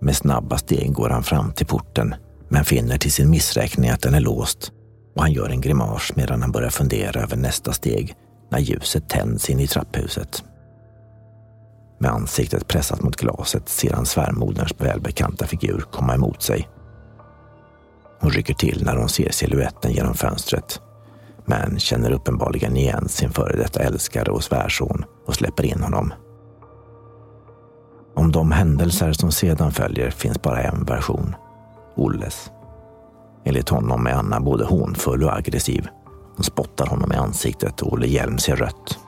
Med snabba steg går han fram till porten men finner till sin missräkning att den är låst och han gör en grimas medan han börjar fundera över nästa steg när ljuset tänds in i trapphuset. Med ansiktet pressat mot glaset ser han svärmoderns välbekanta figur komma emot sig. Hon rycker till när hon ser siluetten genom fönstret men känner uppenbarligen igen sin före detta älskare och svärson och släpper in honom. Om de händelser som sedan följer finns bara en version. Olles. Enligt honom är Anna både hånfull och aggressiv. Hon spottar honom i ansiktet och Olle Hjelm ser rött.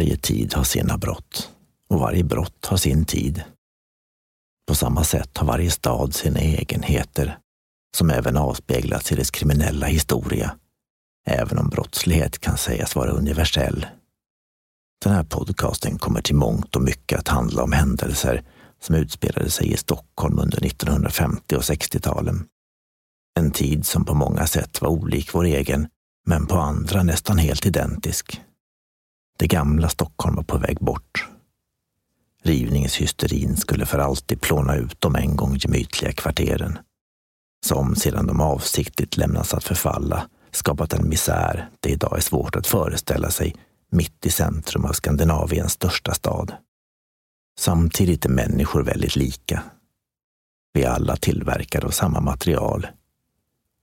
Varje tid har sina brott och varje brott har sin tid. På samma sätt har varje stad sina egenheter som även avspeglas i dess kriminella historia, även om brottslighet kan sägas vara universell. Den här podcasten kommer till mångt och mycket att handla om händelser som utspelade sig i Stockholm under 1950 och 60-talen. En tid som på många sätt var olik vår egen, men på andra nästan helt identisk. Det gamla Stockholm var på väg bort. Rivningshysterin skulle för alltid plåna ut de en gång gemytliga kvarteren. Som sedan de avsiktligt lämnats att förfalla skapat en misär det idag är svårt att föreställa sig mitt i centrum av Skandinaviens största stad. Samtidigt är människor väldigt lika. Vi är alla tillverkade av samma material.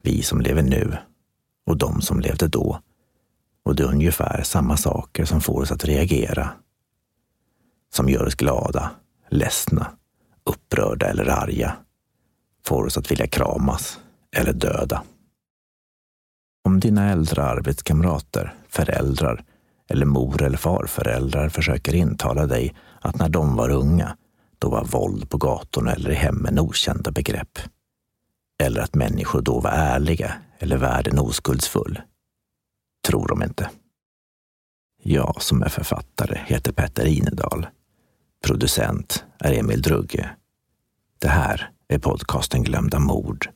Vi som lever nu och de som levde då och det är ungefär samma saker som får oss att reagera. Som gör oss glada, ledsna, upprörda eller arga. Får oss att vilja kramas eller döda. Om dina äldre arbetskamrater, föräldrar eller mor eller farföräldrar försöker intala dig att när de var unga, då var våld på gatorna eller i hemmen okända begrepp. Eller att människor då var ärliga eller världen oskuldsfull tror de inte. Jag som är författare heter Petter Inedal. Producent är Emil Drugge. Det här är podcasten Glömda mord.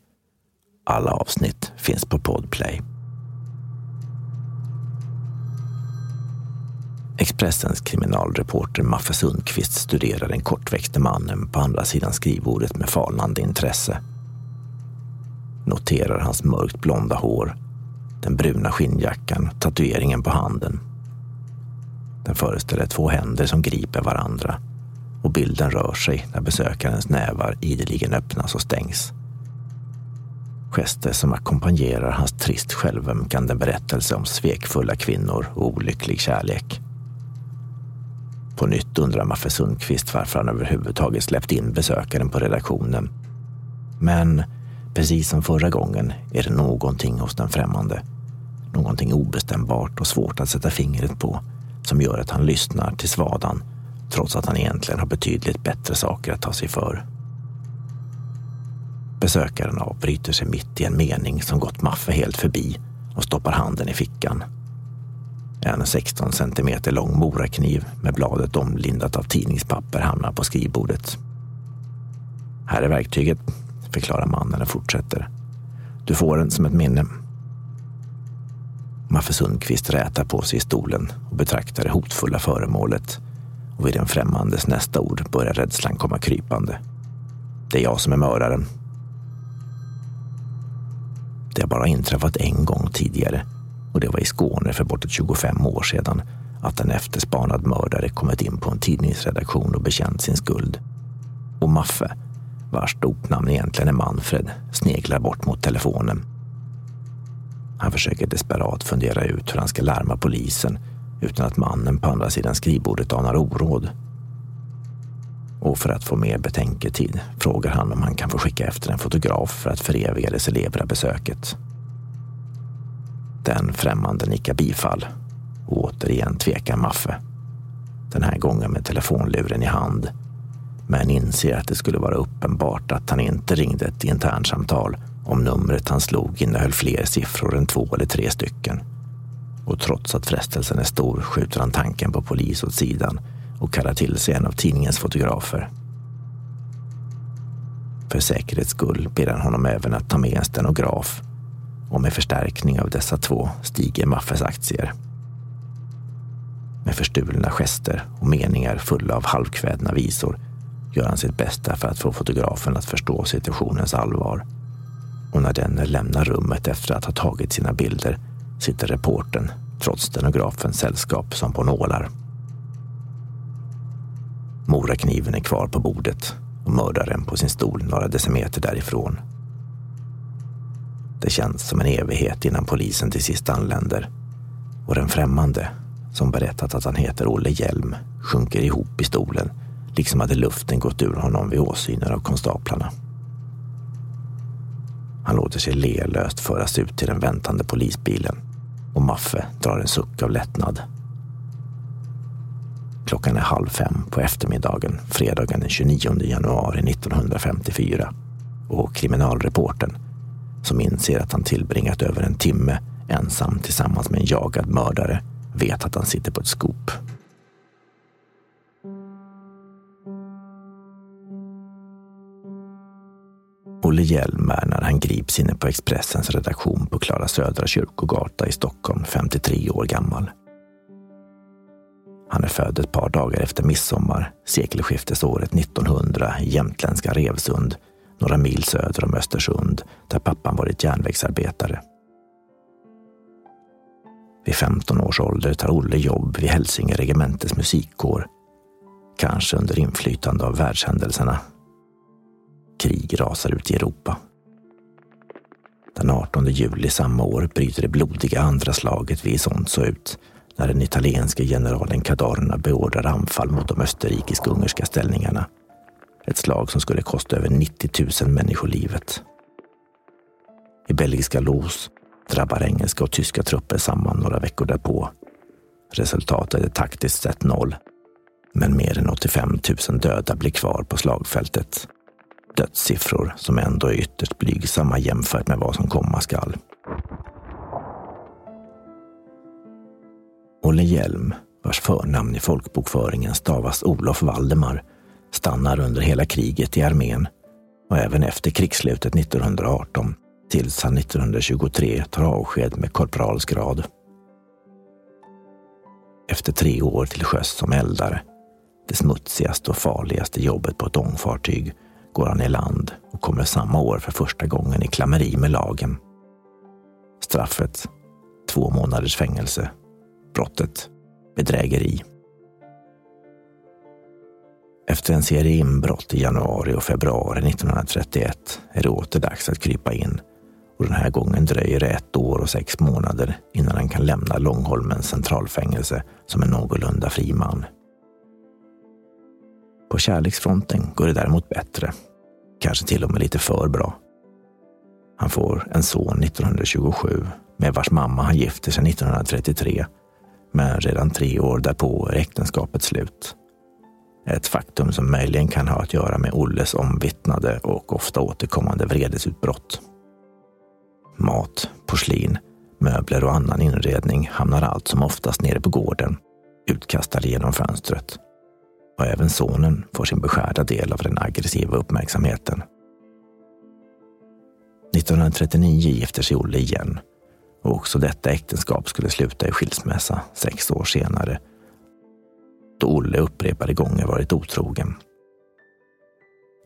Alla avsnitt finns på Podplay. Expressens kriminalreporter Maffe Sundqvist studerar den kortväxte mannen på andra sidan skrivbordet med falnande intresse. Noterar hans mörkt blonda hår den bruna skinnjackan, tatueringen på handen. Den föreställer två händer som griper varandra och bilden rör sig när besökarens nävar ideligen öppnas och stängs. Gester som ackompanjerar hans trist självömkande berättelse om svekfulla kvinnor och olycklig kärlek. På nytt undrar Maffe Sundqvist varför han överhuvudtaget släppt in besökaren på redaktionen. Men precis som förra gången är det någonting hos den främmande någonting obestämbart och svårt att sätta fingret på som gör att han lyssnar till svadan trots att han egentligen har betydligt bättre saker att ta sig för. Besökaren avbryter sig mitt i en mening som gått Maffe helt förbi och stoppar handen i fickan. En 16 centimeter lång morakniv med bladet omlindat av tidningspapper hamnar på skrivbordet. Här är verktyget, förklarar mannen och fortsätter. Du får den som ett minne. Maffe Sundqvist rätar på sig i stolen och betraktar det hotfulla föremålet. Och vid den främmandes nästa ord börjar rädslan komma krypande. Det är jag som är mördaren. Det har bara inträffat en gång tidigare och det var i Skåne för bortåt 25 år sedan att en efterspanad mördare kommit in på en tidningsredaktion och bekänt sin skuld. Och Maffe, vars dopnamn egentligen är Manfred, sneglar bort mot telefonen han försöker desperat fundera ut hur han ska larma polisen utan att mannen på andra sidan skrivbordet anar oråd. Och för att få mer betänketid frågar han om han kan få skicka efter en fotograf för att föreviga det celebra besöket. Den främmande nickar bifall och återigen tvekar Maffe. Den här gången med telefonluren i hand. Men inser att det skulle vara uppenbart att han inte ringde ett internsamtal om numret han slog innehöll fler siffror än två eller tre stycken. Och trots att frestelsen är stor skjuter han tanken på polis åt sidan och kallar till sig en av tidningens fotografer. För säkerhets skull ber han honom även att ta med en stenograf och med förstärkning av dessa två stiger Maffes aktier. Med förstulna gester och meningar fulla av halvkvädna visor gör han sitt bästa för att få fotografen att förstå situationens allvar. Och när denne lämnar rummet efter att ha tagit sina bilder sitter reporten, trots stenografens sällskap, som på nålar. Morakniven är kvar på bordet och mördaren på sin stol några decimeter därifrån. Det känns som en evighet innan polisen till sist anländer och den främmande, som berättat att han heter Olle Hjelm, sjunker ihop i stolen, liksom hade luften gått ur honom vid åsynen av konstaplarna. Han låter sig lelöst föras ut till den väntande polisbilen och Maffe drar en suck av lättnad. Klockan är halv fem på eftermiddagen fredagen den 29 januari 1954 och kriminalreporten som inser att han tillbringat över en timme ensam tillsammans med en jagad mördare vet att han sitter på ett skop. Olle Hjelm är när han grips inne på Expressens redaktion på Klara Södra kyrkogata i Stockholm, 53 år gammal. Han är född ett par dagar efter midsommar, sekelskiftesåret 1900 i jämtländska Revsund, några mil söder om Östersund, där pappan varit järnvägsarbetare. Vid 15 års ålder tar Olle jobb vid Hälsinge regementes musikkår. Kanske under inflytande av världshändelserna. Krig rasar ut i Europa. Den 18 juli samma år bryter det blodiga andra slaget vid Isonzo ut när den italienske generalen Cadorna beordrar anfall mot de österrikisk-ungerska ställningarna. Ett slag som skulle kosta över 90 000 människor livet. I belgiska Los drabbar engelska och tyska trupper samman några veckor därpå. Resultatet är taktiskt sett noll, men mer än 85 000 döda blir kvar på slagfältet. Dödssiffror som ändå är ytterst blygsamma jämfört med vad som komma skall. Olle Hjelm, vars förnamn i folkbokföringen stavas Olof Valdemar, stannar under hela kriget i armén och även efter krigsslutet 1918 tills han 1923 tar avsked med korpralsgrad. Efter tre år till sjöss som eldare, det smutsigaste och farligaste jobbet på ett ångfartyg, går han i land och kommer samma år för första gången i klammeri med lagen. Straffet? Två månaders fängelse. Brottet? Bedrägeri. Efter en serie inbrott i januari och februari 1931 är det åter dags att krypa in och den här gången dröjer det ett år och sex månader innan han kan lämna Långholmens centralfängelse som en någorlunda fri man. På kärleksfronten går det däremot bättre. Kanske till och med lite för bra. Han får en son 1927 med vars mamma han gifter sig 1933. Men redan tre år därpå är äktenskapet slut. Ett faktum som möjligen kan ha att göra med Olles omvittnade och ofta återkommande vredesutbrott. Mat, porslin, möbler och annan inredning hamnar allt som oftast nere på gården, utkastade genom fönstret. Och även sonen får sin beskärda del av den aggressiva uppmärksamheten. 1939 gifter sig Olle igen och också detta äktenskap skulle sluta i skilsmässa sex år senare då Olle upprepade gånger varit otrogen.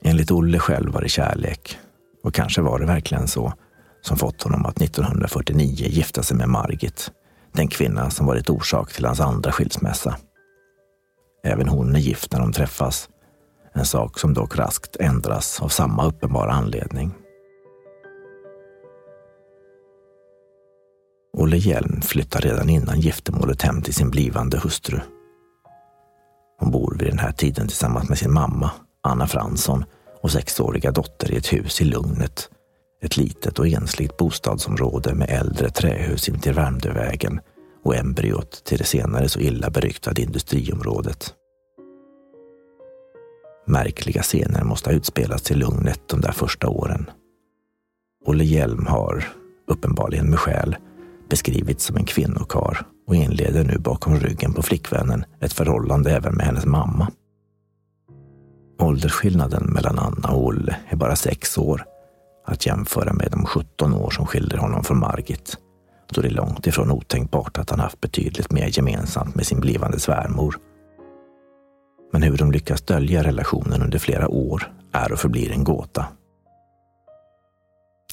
Enligt Olle själv var det kärlek, och kanske var det verkligen så, som fått honom att 1949 gifta sig med Margit, den kvinna som varit orsak till hans andra skilsmässa. Även hon är gift när de träffas, en sak som dock raskt ändras av samma uppenbara anledning. Olle Hjelm flyttar redan innan giftermålet hem till sin blivande hustru. Hon bor vid den här tiden tillsammans med sin mamma Anna Fransson och sexåriga dotter i ett hus i Lugnet. Ett litet och ensligt bostadsområde med äldre trähus intill Värmdövägen och embryot till det senare så illa beryktade industriområdet. Märkliga scener måste ha utspelats i Lugnet de där första åren. Olle Hjelm har, uppenbarligen med skäl, beskrivits som en kvinnokar och inleder nu bakom ryggen på flickvännen ett förhållande även med hennes mamma. Åldersskillnaden mellan Anna och Olle är bara sex år, att jämföra med de 17 år som skiljer honom från Margit. Då det är långt ifrån otänkbart att han haft betydligt mer gemensamt med sin blivande svärmor. Men hur de lyckas dölja relationen under flera år är och förblir en gåta.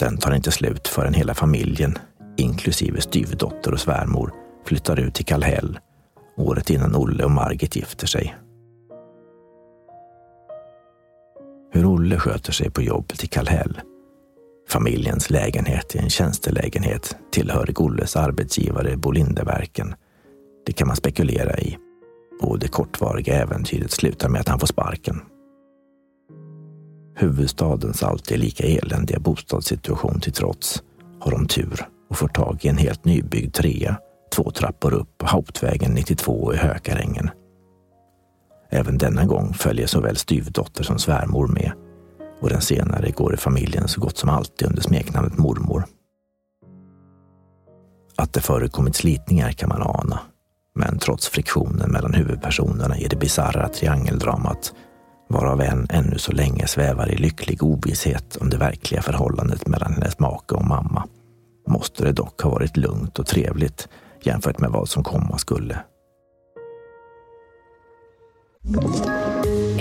Den tar inte slut förrän hela familjen, inklusive styvdotter och svärmor, flyttar ut till Kallhäll året innan Olle och Margit gifter sig. Hur Olle sköter sig på jobbet i Kallhäll. Familjens lägenhet i en tjänstelägenhet tillhör Gulles arbetsgivare Bolindeverken. Det kan man spekulera i. Och det kortvariga äventyret slutar med att han får sparken. Huvudstadens alltid lika eländiga bostadssituation till trots har de tur och får tag i en helt nybyggd trea två trappor upp på Hauptvägen 92 i Hökarängen. Även denna gång följer såväl styvdotter som svärmor med och den senare går i familjen så gott som alltid under smeknamnet mormor. Att det förekommit slitningar kan man ana, men trots friktionen mellan huvudpersonerna i det bisarra triangeldramat varav en ännu så länge svävar i lycklig ovisshet om det verkliga förhållandet mellan hennes make och mamma, måste det dock ha varit lugnt och trevligt jämfört med vad som komma skulle.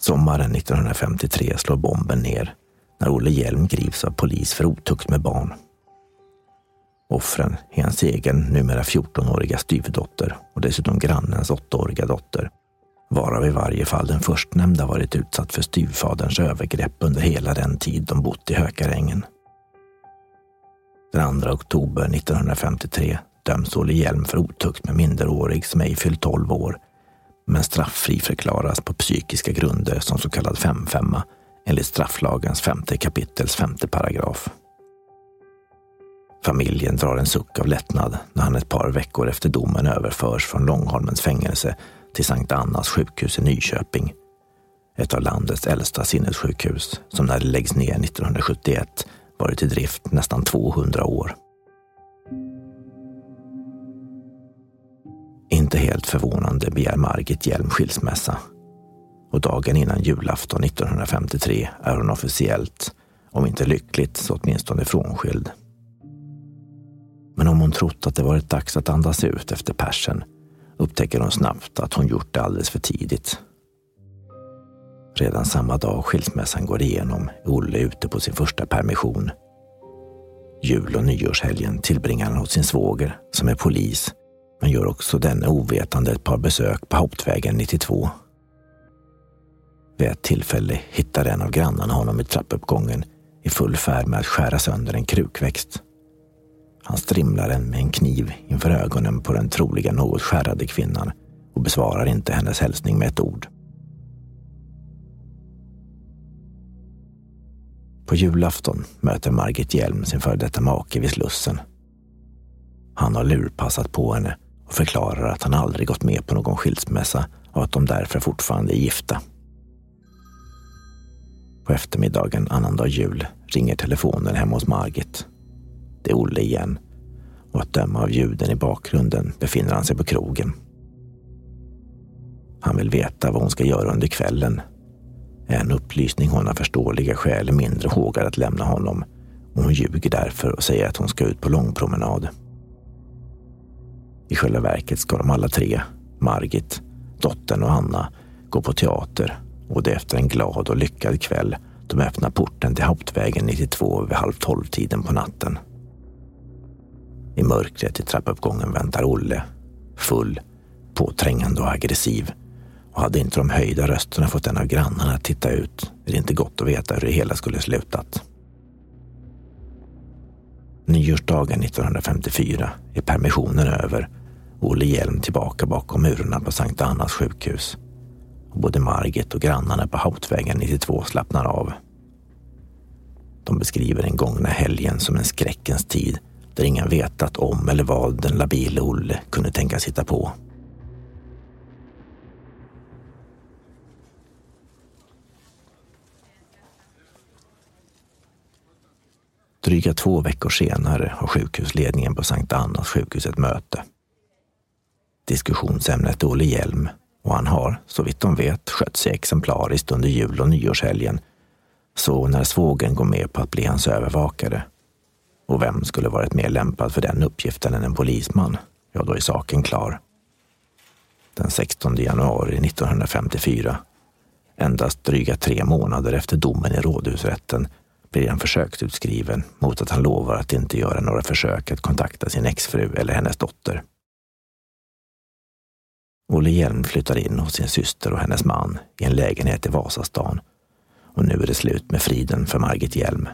Sommaren 1953 slår bomben ner när Olle Hjelm grips av polis för otukt med barn. Offren är hans egen, numera 14-åriga styvdotter och dessutom grannens 8-åriga dotter. Varav i varje fall den förstnämnda varit utsatt för styvfaderns övergrepp under hela den tid de bott i Hökarängen. Den 2 oktober 1953 döms Olle Hjelm för otukt med minderårig som ej fyllt 12 år, men strafffri förklaras på psykiska grunder som så kallad 5-5 enligt strafflagens femte kapitels femte paragraf. Familjen drar en suck av lättnad när han ett par veckor efter domen överförs från Långholmens fängelse till Sankt Annas sjukhus i Nyköping. Ett av landets äldsta sinnessjukhus som när det läggs ner 1971 varit i drift nästan 200 år. Inte helt förvånande begär Margit Hjelm skilsmässa. Och dagen innan julafton 1953 är hon officiellt, om inte lyckligt, så åtminstone frånskild. Men om hon trott att det varit dags att andas ut efter persen upptäcker hon snabbt att hon gjort det alldeles för tidigt. Redan samma dag skilsmässan går igenom är Olle ute på sin första permission. Jul och nyårshelgen tillbringar han hos sin svåger som är polis men gör också denne ovetande ett par besök på Hauptvägen 92. Vid ett tillfälle hittar en av grannarna honom i trappuppgången i full färd med att skära sönder en krukväxt. Han strimlar den med en kniv inför ögonen på den troligen något skärrade kvinnan och besvarar inte hennes hälsning med ett ord. På julafton möter Margit Hjelm sin före detta make vid Slussen. Han har lurpassat på henne och förklarar att han aldrig gått med på någon skilsmässa och att de därför fortfarande är gifta. På eftermiddagen annandag jul ringer telefonen hemma hos Margit det är Olle igen. Och att döma av ljuden i bakgrunden befinner han sig på krogen. Han vill veta vad hon ska göra under kvällen. En upplysning hon av förståeliga skäl mindre hågar att lämna honom och hon ljuger därför och säger att hon ska ut på långpromenad. I själva verket ska de alla tre, Margit, Dottern och Anna gå på teater och det är efter en glad och lyckad kväll de öppnar porten till Hauptvägen 92 vid halv tolv-tiden på natten. I mörkret i trappuppgången väntar Olle, full, påträngande och aggressiv. Och hade inte de höjda rösterna fått en av grannarna att titta ut är det inte gott att veta hur det hela skulle slutat. Nyårsdagen 1954 är permissionen över Olle Hjelm tillbaka bakom murarna på Sankt Annas sjukhus. Och både Margit och grannarna på Hautvägen 92 slappnar av. De beskriver den gångna helgen som en skräckens tid där ingen vetat om eller vad den labile Olle kunde tänkas hitta på. Dryga två veckor senare har sjukhusledningen på Sankt Annas sjukhus ett möte. Diskussionsämnet är Olle Hjelm och han har, så vitt de vet, skött sig exemplariskt under jul och nyårshelgen. Så när svågen går med på att bli hans övervakare och vem skulle varit mer lämpad för den uppgiften än en polisman? Ja, då är saken klar. Den 16 januari 1954, endast dryga tre månader efter domen i rådhusrätten, blir han försöksutskriven mot att han lovar att inte göra några försök att kontakta sin exfru eller hennes dotter. Olle Hjelm flyttar in hos sin syster och hennes man i en lägenhet i Vasastan. Och nu är det slut med friden för Margit Hjelm.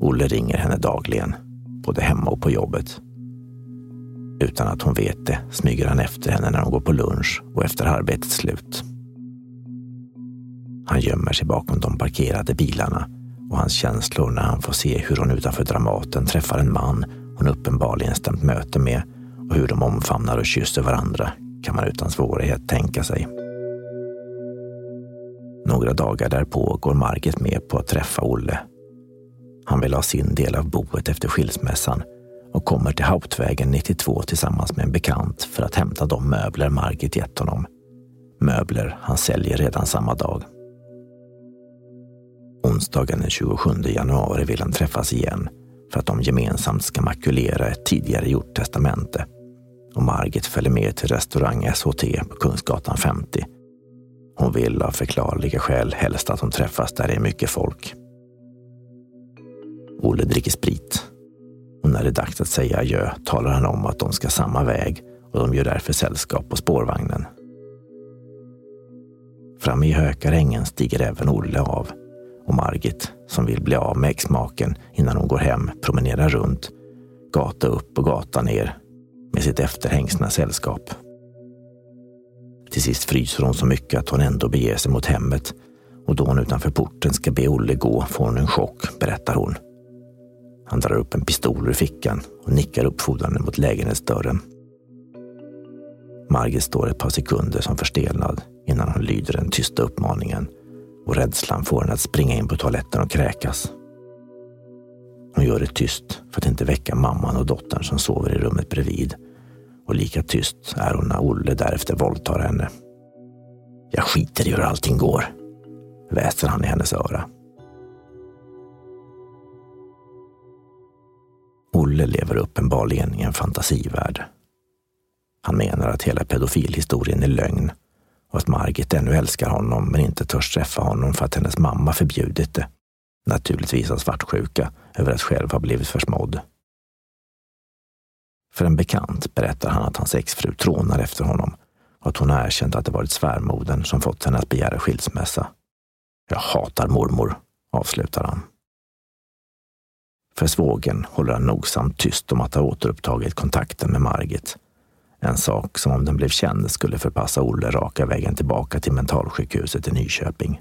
Olle ringer henne dagligen, både hemma och på jobbet. Utan att hon vet det smyger han efter henne när hon går på lunch och efter arbetets slut. Han gömmer sig bakom de parkerade bilarna och hans känslor när han får se hur hon utanför Dramaten träffar en man hon uppenbarligen stämt möte med och hur de omfamnar och kysser varandra kan man utan svårighet tänka sig. Några dagar därpå går Margit med på att träffa Olle. Han vill ha sin del av boet efter skilsmässan och kommer till Hauptvägen 92 tillsammans med en bekant för att hämta de möbler Margit gett honom. Möbler han säljer redan samma dag. Onsdagen den 27 januari vill han träffas igen för att de gemensamt ska makulera ett tidigare gjort testamente. Och Margit följer med till restaurang SHT på Kungsgatan 50. Hon vill av förklarliga skäl helst att de träffas där det är mycket folk. Olle dricker sprit. Och när det är dags att säga adjö talar han om att de ska samma väg och de gör därför sällskap på spårvagnen. Framme i Hökarängen stiger även Olle av och Margit, som vill bli av med exmaken innan hon går hem, promenerar runt, gata upp och gata ner med sitt efterhängsna sällskap. Till sist fryser hon så mycket att hon ändå beger sig mot hemmet och då hon utanför porten ska be Olle gå får hon en chock, berättar hon. Han drar upp en pistol ur fickan och nickar uppfordrande mot lägenhetsdörren. Margit står ett par sekunder som förstelnad innan hon lyder den tysta uppmaningen och rädslan får henne att springa in på toaletten och kräkas. Hon gör det tyst för att inte väcka mamman och dottern som sover i rummet bredvid. Och lika tyst är hon när Olle därefter våldtar henne. Jag skiter i hur allting går, väser han i hennes öra. Olle lever uppenbarligen i en fantasivärld. Han menar att hela pedofilhistorien är lögn och att Margit ännu älskar honom men inte törs träffa honom för att hennes mamma förbjudit det. Naturligtvis av svartsjuka över att själv ha blivit försmådd. För en bekant berättar han att hans exfru trånar efter honom och att hon har erkänt att det varit svärmodern som fått henne att begära skilsmässa. Jag hatar mormor, avslutar han. För svågen håller han nogsamt tyst om att ha återupptagit kontakten med Margit en sak som om den blev känd skulle förpassa Olle raka vägen tillbaka till mentalsjukhuset i Nyköping.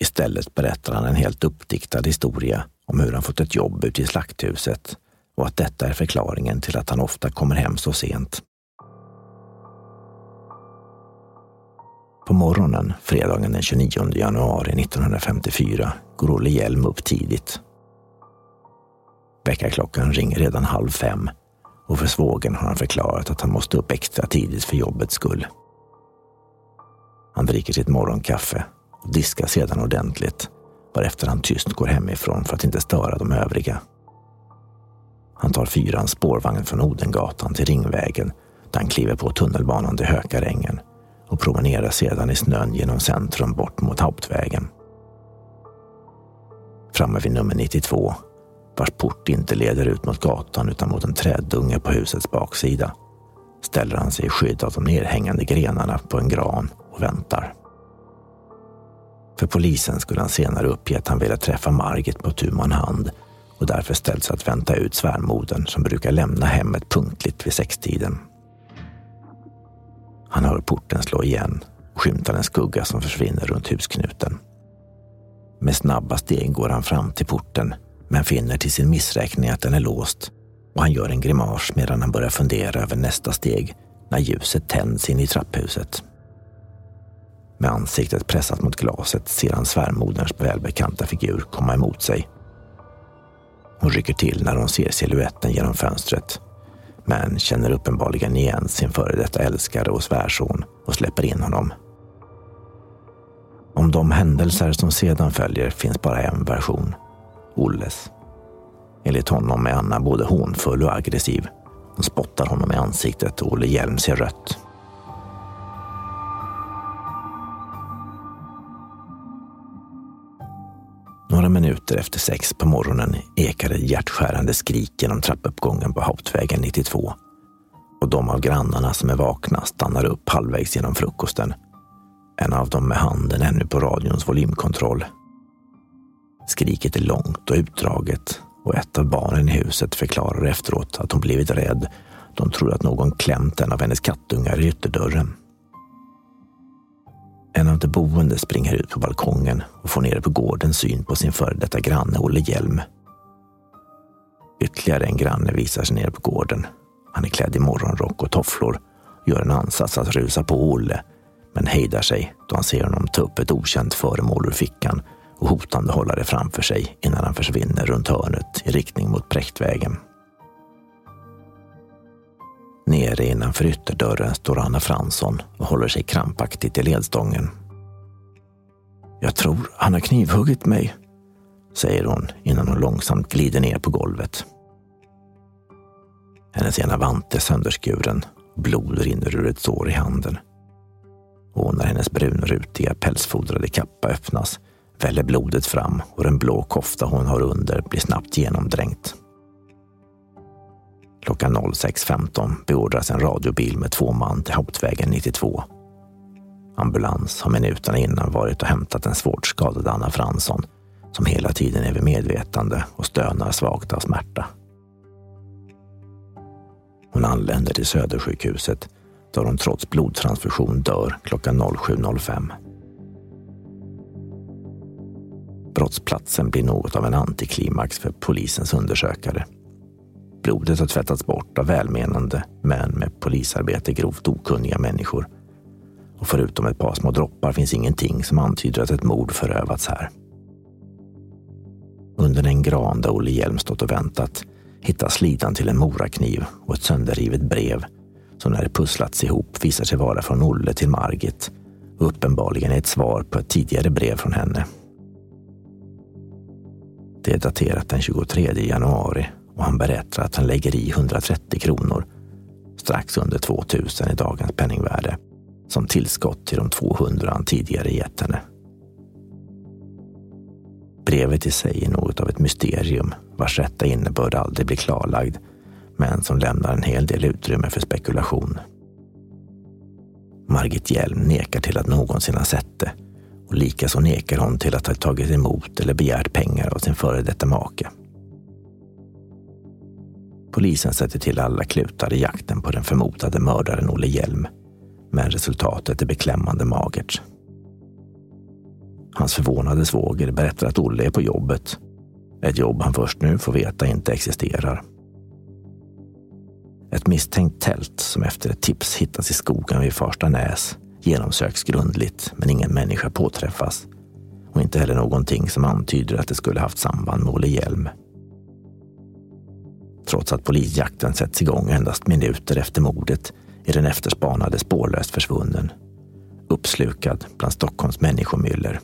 Istället berättar han en helt uppdiktad historia om hur han fått ett jobb ute i slakthuset och att detta är förklaringen till att han ofta kommer hem så sent. På morgonen fredagen den 29 januari 1954 går Olle Hjelm upp tidigt. Väckarklockan ringer redan halv fem och för svågen har han förklarat att han måste upp extra tidigt för jobbets skull. Han dricker sitt morgonkaffe och diskar sedan ordentligt varefter han tyst går hemifrån för att inte störa de övriga. Han tar fyran spårvagn från Odengatan till Ringvägen där han kliver på tunnelbanan till Hökarängen och promenerar sedan i snön genom centrum bort mot Hauptvägen. Framme vid nummer 92, vars port inte leder ut mot gatan utan mot en träddunge på husets baksida, ställer han sig i skydd av de nerhängande grenarna på en gran och väntar. För polisen skulle han senare uppge att han ville träffa Margit på tu man hand och därför ställt sig att vänta ut svärmodern som brukar lämna hemmet punktligt vid sextiden. Han hör porten slå igen och skymtar en skugga som försvinner runt husknuten. Med snabba steg går han fram till porten men finner till sin missräkning att den är låst och han gör en grimas medan han börjar fundera över nästa steg när ljuset tänds in i trapphuset. Med ansiktet pressat mot glaset ser han svärmoderns välbekanta figur komma emot sig. Hon rycker till när hon ser siluetten genom fönstret men känner uppenbarligen igen sin före detta älskare och svärson och släpper in honom. Om de händelser som sedan följer finns bara en version. Olles. Enligt honom är Anna både hånfull och aggressiv. Hon spottar honom i ansiktet och Olle Hjelm ser rött. Några minuter efter sex på morgonen ekar hjärtskärande skrik genom trappuppgången på Hauptvägen 92. Och de av grannarna som är vakna stannar upp halvvägs genom frukosten. En av dem med handen ännu på radions volymkontroll. Skriket är långt och utdraget och ett av barnen i huset förklarar efteråt att hon blivit rädd. De tror att någon klämt en av hennes kattungar i ytterdörren. En av de boende springer ut på balkongen och får nere på gården syn på sin före detta granne Olle Hjelm. Ytterligare en granne visar sig nere på gården. Han är klädd i morgonrock och tofflor och gör en ansats att rusa på Olle men hejdar sig då han ser honom ta upp ett okänt föremål ur fickan och hotande hålla det framför sig innan han försvinner runt hörnet i riktning mot Präktvägen. Nere innanför ytterdörren står Anna Fransson och håller sig krampaktigt i ledstången. Jag tror han har knivhuggit mig, säger hon innan hon långsamt glider ner på golvet. Hennes ena vante är sönderskuren och blod rinner ur ett sår i handen. Och när hennes brunrutiga pälsfodrade kappa öppnas väller blodet fram och den blå kofta hon har under blir snabbt genomdränkt. Klockan 06.15 beordras en radiobil med två man till Hauptvägen 92. Ambulans har minuterna innan varit och hämtat den svårt skadade Anna Fransson som hela tiden är vid medvetande och stönar svagt av smärta. Hon anländer till Södersjukhuset där hon trots blodtransfusion dör klockan 07.05. Brottsplatsen blir något av en antiklimax för polisens undersökare. Blodet har tvättats bort av välmenande men med polisarbete grovt okunniga människor. Och förutom ett par små droppar finns ingenting som antyder att ett mord förövats här. Under en gran där Olle Hjelm stått och väntat hittas slidan till en morakniv och ett sönderrivet brev som när det pusslats ihop visar sig vara från Olle till Margit och uppenbarligen är ett svar på ett tidigare brev från henne. Det är daterat den 23 januari och han berättar att han lägger i 130 kronor, strax under 2000 i dagens penningvärde, som tillskott till de 200 han tidigare gett henne. Brevet i sig är något av ett mysterium vars rätta innebörd aldrig blir klarlagd, men som lämnar en hel del utrymme för spekulation. Margit Hjelm nekar till att någonsin ha sett det och likaså nekar hon till att ha tagit emot eller begärt pengar av sin före detta make. Polisen sätter till alla klutar i jakten på den förmodade mördaren Olle Hjelm. Men resultatet är beklämmande magert. Hans förvånade svåger berättar att Olle är på jobbet. Ett jobb han först nu får veta inte existerar. Ett misstänkt tält som efter ett tips hittas i skogen vid Farsta näs genomsöks grundligt men ingen människa påträffas och inte heller någonting som antyder att det skulle haft samband med Olle Hjelm trots att polisjakten sätts igång endast minuter efter mordet är den efterspanade spårlöst försvunnen. Uppslukad bland Stockholms människomyller.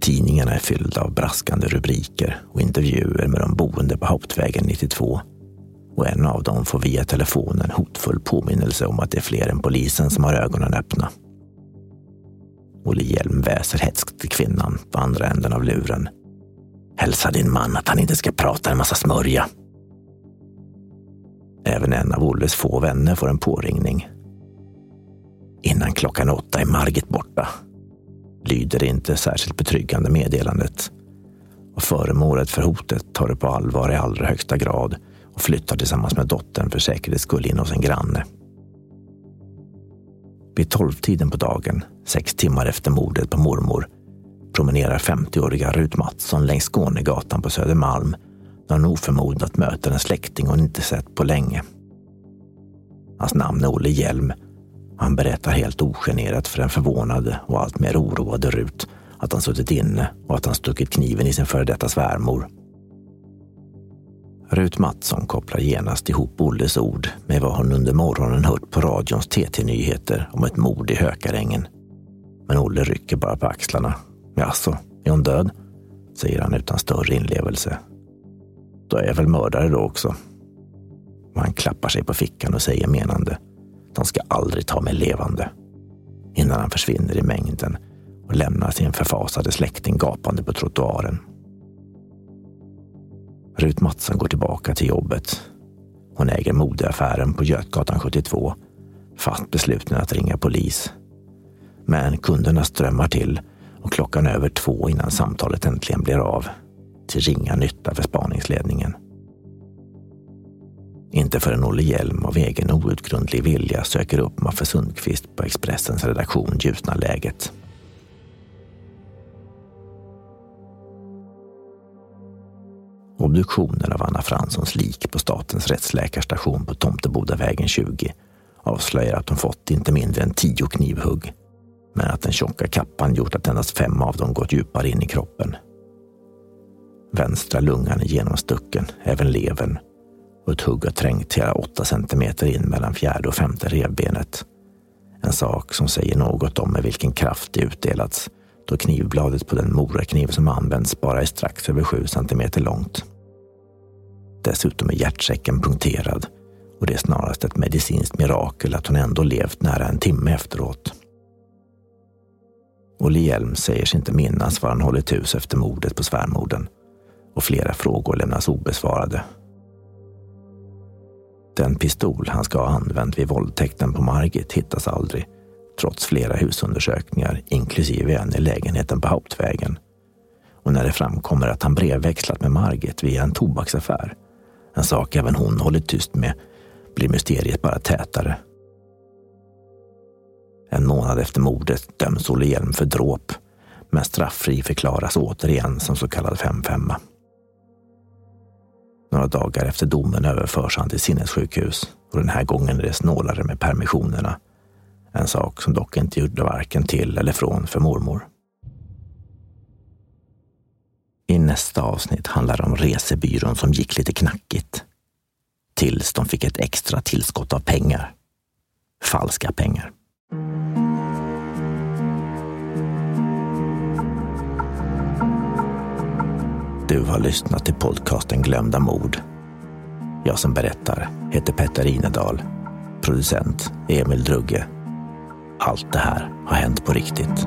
Tidningarna är fyllda av braskande rubriker och intervjuer med de boende på Hauptvägen 92. Och en av dem får via telefonen hotfull påminnelse om att det är fler än polisen som har ögonen öppna. Olle Hjelm väser hätskt till kvinnan på andra änden av luren. Hälsa din man att han inte ska prata en massa smörja. Även en av Olles få vänner får en påringning. Innan klockan åtta är Margit borta. Lyder det inte särskilt betryggande meddelandet. Och föremålet för hotet tar det på allvar i allra högsta grad och flyttar tillsammans med dottern för säkerhets skull in hos en granne. Vid tolvtiden på dagen, sex timmar efter mordet på mormor, promenerar 50-åriga Rut Mattsson längs Skånegatan på Södermalm när hon oförmodat möter en släkting hon inte sett på länge. Hans namn är Olle Hjelm och han berättar helt ogenerat för den förvånade och allt mer oroade Rut att han suttit inne och att han stuckit kniven i sin före detta svärmor. Rut Mattsson kopplar genast ihop Olles ord med vad hon under morgonen hört på radions TT-nyheter om ett mord i Hökarängen. Men Olle rycker bara på axlarna. Jaså, är hon död? säger han utan större inlevelse. Då är jag väl mördare då också. Han klappar sig på fickan och säger menande. De ska aldrig ta mig levande. Innan han försvinner i mängden och lämnar sin förfasade släkting gapande på trottoaren. Rut Mattsson går tillbaka till jobbet. Hon äger modeaffären på Götgatan 72, fast besluten att ringa polis. Men kunderna strömmar till och klockan över två innan samtalet äntligen blir av. Till ringa nytta för spaningsledningen. Inte förrän Olle Hjelm av egen outgrundlig vilja söker upp Maffe Sundqvist på Expressens redaktion ljusnar läget. Obduktionen av Anna Franssons lik på Statens rättsläkarstation på Tomtebodavägen 20 avslöjar att hon fått inte mindre än tio knivhugg, men att den tjocka kappan gjort att endast fem av dem gått djupare in i kroppen. Vänstra lungan är genomstucken, även levern, och ett hugg har trängt hela åtta centimeter in mellan fjärde och femte revbenet. En sak som säger något om med vilken kraft det utdelats då knivbladet på den morakniv som används bara är strax över sju centimeter långt. Dessutom är hjärtsäcken punkterad och det är snarast ett medicinskt mirakel att hon ändå levt nära en timme efteråt. Olle Hjelm säger sig inte minnas var han hållit hus efter mordet på svärmorden och flera frågor lämnas obesvarade. Den pistol han ska ha använt vid våldtäkten på Margit hittas aldrig, trots flera husundersökningar, inklusive en i lägenheten på Hauptvägen. Och när det framkommer att han brevväxlat med Margit via en tobaksaffär en sak även hon hållit tyst med, blir mysteriet bara tätare. En månad efter mordet döms Olle Hjelm för dråp, men strafffri förklaras återigen som så kallad 5-5. Några dagar efter domen överförs han till sinnessjukhus och den här gången är det snålare med permissionerna. En sak som dock inte gjorde varken till eller från för mormor. I nästa avsnitt handlar det om resebyrån som gick lite knackigt. Tills de fick ett extra tillskott av pengar. Falska pengar. Du har lyssnat till podcasten Glömda mord. Jag som berättar heter Petter Inedal. Producent Emil Drugge. Allt det här har hänt på riktigt.